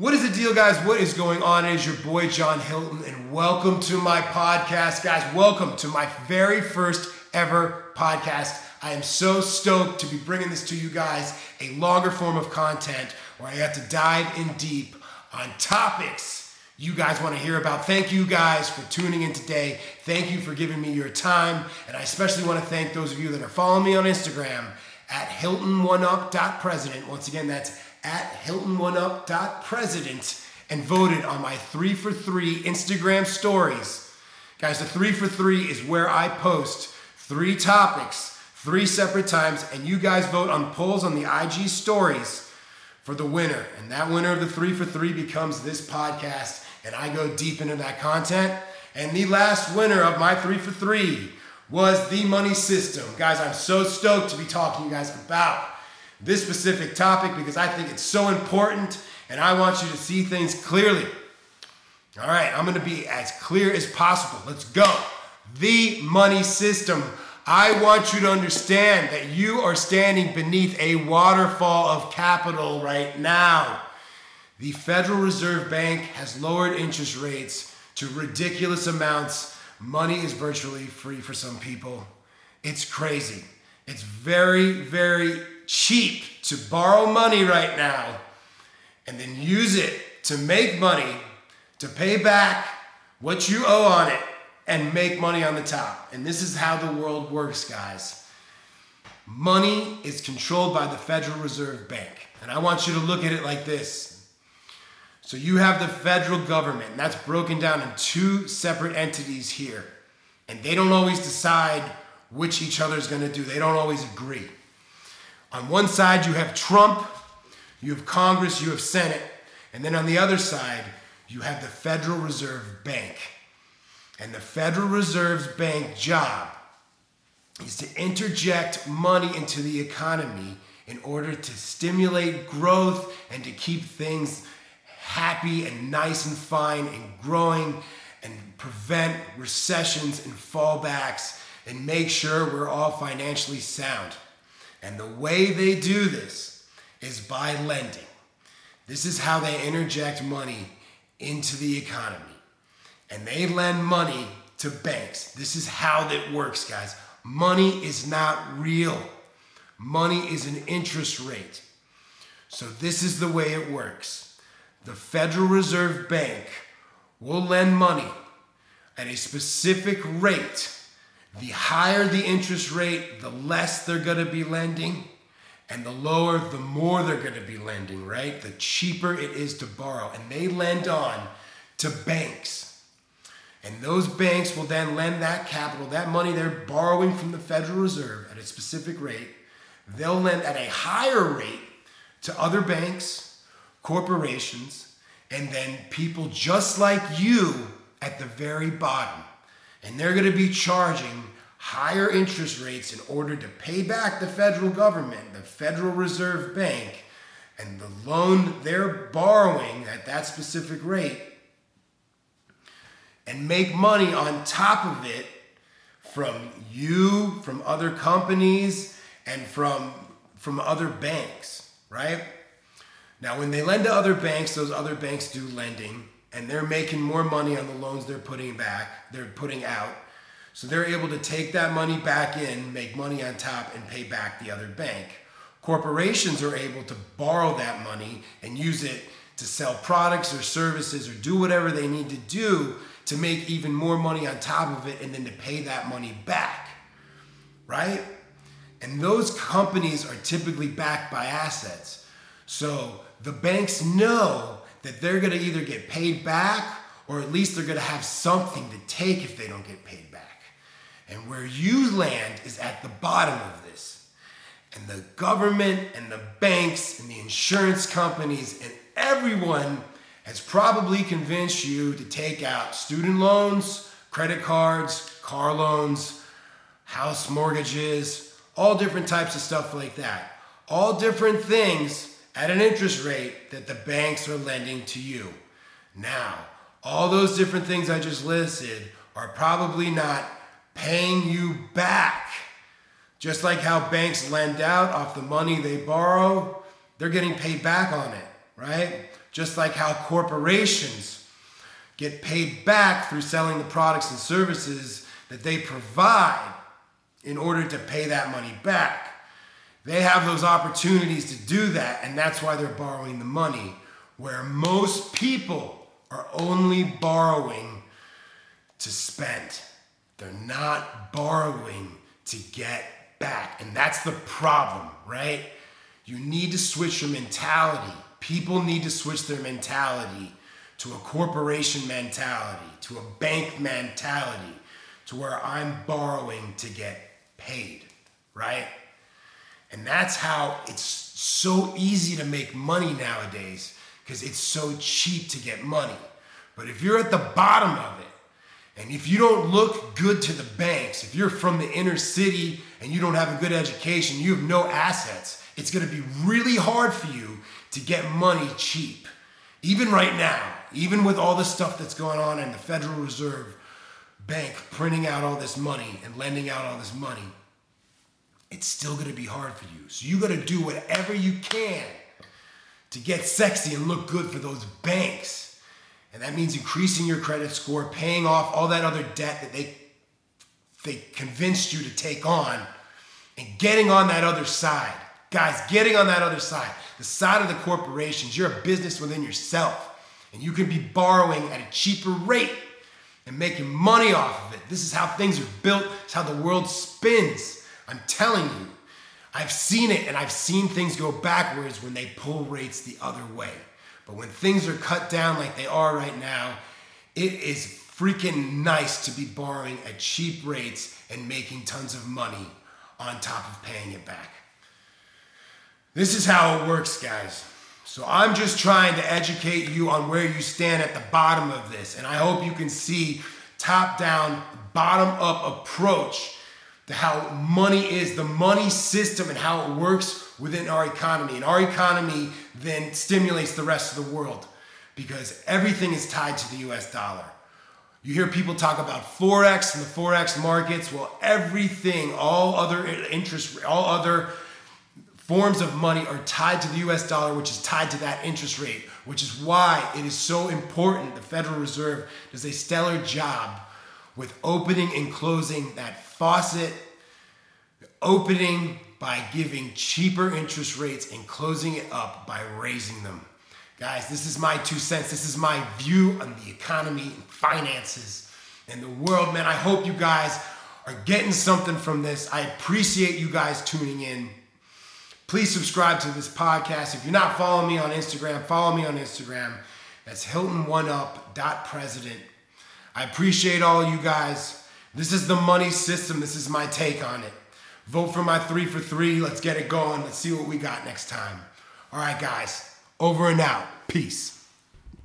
What is the deal, guys? What is going on? It is your boy John Hilton, and welcome to my podcast, guys. Welcome to my very first ever podcast. I am so stoked to be bringing this to you guys, a longer form of content where I have to dive in deep on topics you guys want to hear about. Thank you guys for tuning in today. Thank you for giving me your time, and I especially want to thank those of you that are following me on Instagram at hilton1up.president. Once again, that's at hilton1up.president and voted on my three for three Instagram stories. Guys, the three for three is where I post three topics, three separate times, and you guys vote on polls on the IG stories for the winner. And that winner of the three for three becomes this podcast, and I go deep into that content. And the last winner of my three for three was the money system. Guys, I'm so stoked to be talking to you guys about this specific topic because I think it's so important and I want you to see things clearly. All right, I'm gonna be as clear as possible. Let's go. The money system. I want you to understand that you are standing beneath a waterfall of capital right now. The Federal Reserve Bank has lowered interest rates to ridiculous amounts. Money is virtually free for some people. It's crazy. It's very, very cheap to borrow money right now and then use it to make money to pay back what you owe on it and make money on the top. And this is how the world works, guys. Money is controlled by the Federal Reserve Bank. And I want you to look at it like this. So you have the federal government, and that's broken down in two separate entities here. And they don't always decide which each other is going to do, they don't always agree. On one side, you have Trump, you have Congress, you have Senate, and then on the other side, you have the Federal Reserve Bank. And the Federal Reserve Bank job is to interject money into the economy in order to stimulate growth and to keep things happy and nice and fine and growing and prevent recessions and fallbacks and make sure we're all financially sound. And the way they do this is by lending. This is how they interject money into the economy. And they lend money to banks. This is how that works, guys. Money is not real, money is an interest rate. So, this is the way it works. The Federal Reserve Bank will lend money at a specific rate. The higher the interest rate, the less they're going to be lending. And the lower, the more they're going to be lending, right? The cheaper it is to borrow. And they lend on to banks. And those banks will then lend that capital, that money they're borrowing from the Federal Reserve at a specific rate. They'll lend at a higher rate to other banks, corporations, and then people just like you at the very bottom. And they're going to be charging higher interest rates in order to pay back the federal government, the Federal Reserve Bank, and the loan they're borrowing at that specific rate and make money on top of it from you, from other companies, and from, from other banks, right? Now, when they lend to other banks, those other banks do lending, and they're making more money on the loans they're putting back, they're putting out. So they're able to take that money back in, make money on top, and pay back the other bank. Corporations are able to borrow that money and use it to sell products or services or do whatever they need to do to make even more money on top of it and then to pay that money back. Right? And those companies are typically backed by assets. So the banks know that they're going to either get paid back or at least they're going to have something to take if they don't get paid back. And where you land is at the bottom of this. And the government and the banks and the insurance companies and everyone has probably convinced you to take out student loans, credit cards, car loans, house mortgages, all different types of stuff like that. All different things at an interest rate that the banks are lending to you. Now, all those different things I just listed are probably not paying you back. Just like how banks lend out off the money they borrow, they're getting paid back on it, right? just like how corporations get paid back through selling the products and services that they provide in order to pay that money back. They have those opportunities to do that, and that's why they're borrowing the money. Where most people are only borrowing to spend, they're not borrowing to get back. And that's the problem, right? You need to switch your mentality. People need to switch their mentality to a corporation mentality, to a bank mentality, to where I'm borrowing to get paid, right? And that's how it's so easy to make money nowadays because it's so cheap to get money. But if you're at the bottom of it, and if you don't look good to the banks, if you're from the inner city and you don't have a good education, you have no assets, it's gonna be really hard for you to get money cheap. Even right now, even with all the stuff that's going on in the Federal Reserve Bank printing out all this money and lending out all this money, it's still gonna be hard for you. So you gotta do whatever you can to get sexy and look good for those banks. And that means increasing your credit score, paying off all that other debt that they they convinced you to take on, and getting on that other side. Guys, getting on that other side, the side of the corporations, you're a business within yourself, and you can be borrowing at a cheaper rate and making money off of it. This is how things are built, it's how the world spins. I'm telling you, I've seen it and I've seen things go backwards when they pull rates the other way. But when things are cut down like they are right now, it is freaking nice to be borrowing at cheap rates and making tons of money on top of paying it back. This is how it works, guys. So I'm just trying to educate you on where you stand at the bottom of this. And I hope you can see top down, bottom up approach how money is, the money system, and how it works within our economy. And our economy then stimulates the rest of the world because everything is tied to the US dollar. You hear people talk about Forex and the Forex markets. Well, everything, all other interest, all other forms of money are tied to the US dollar, which is tied to that interest rate, which is why it is so important. The Federal Reserve does a stellar job with opening and closing that faucet, opening by giving cheaper interest rates and closing it up by raising them. Guys, this is my two cents. This is my view on the economy and finances and the world, man. I hope you guys are getting something from this. I appreciate you guys tuning in. Please subscribe to this podcast. If you're not following me on Instagram, follow me on Instagram. That's Hilton1up.president. I appreciate all you guys. This is the money system. This is my take on it. Vote for my three for three. Let's get it going. Let's see what we got next time. All right, guys. Over and out. Peace.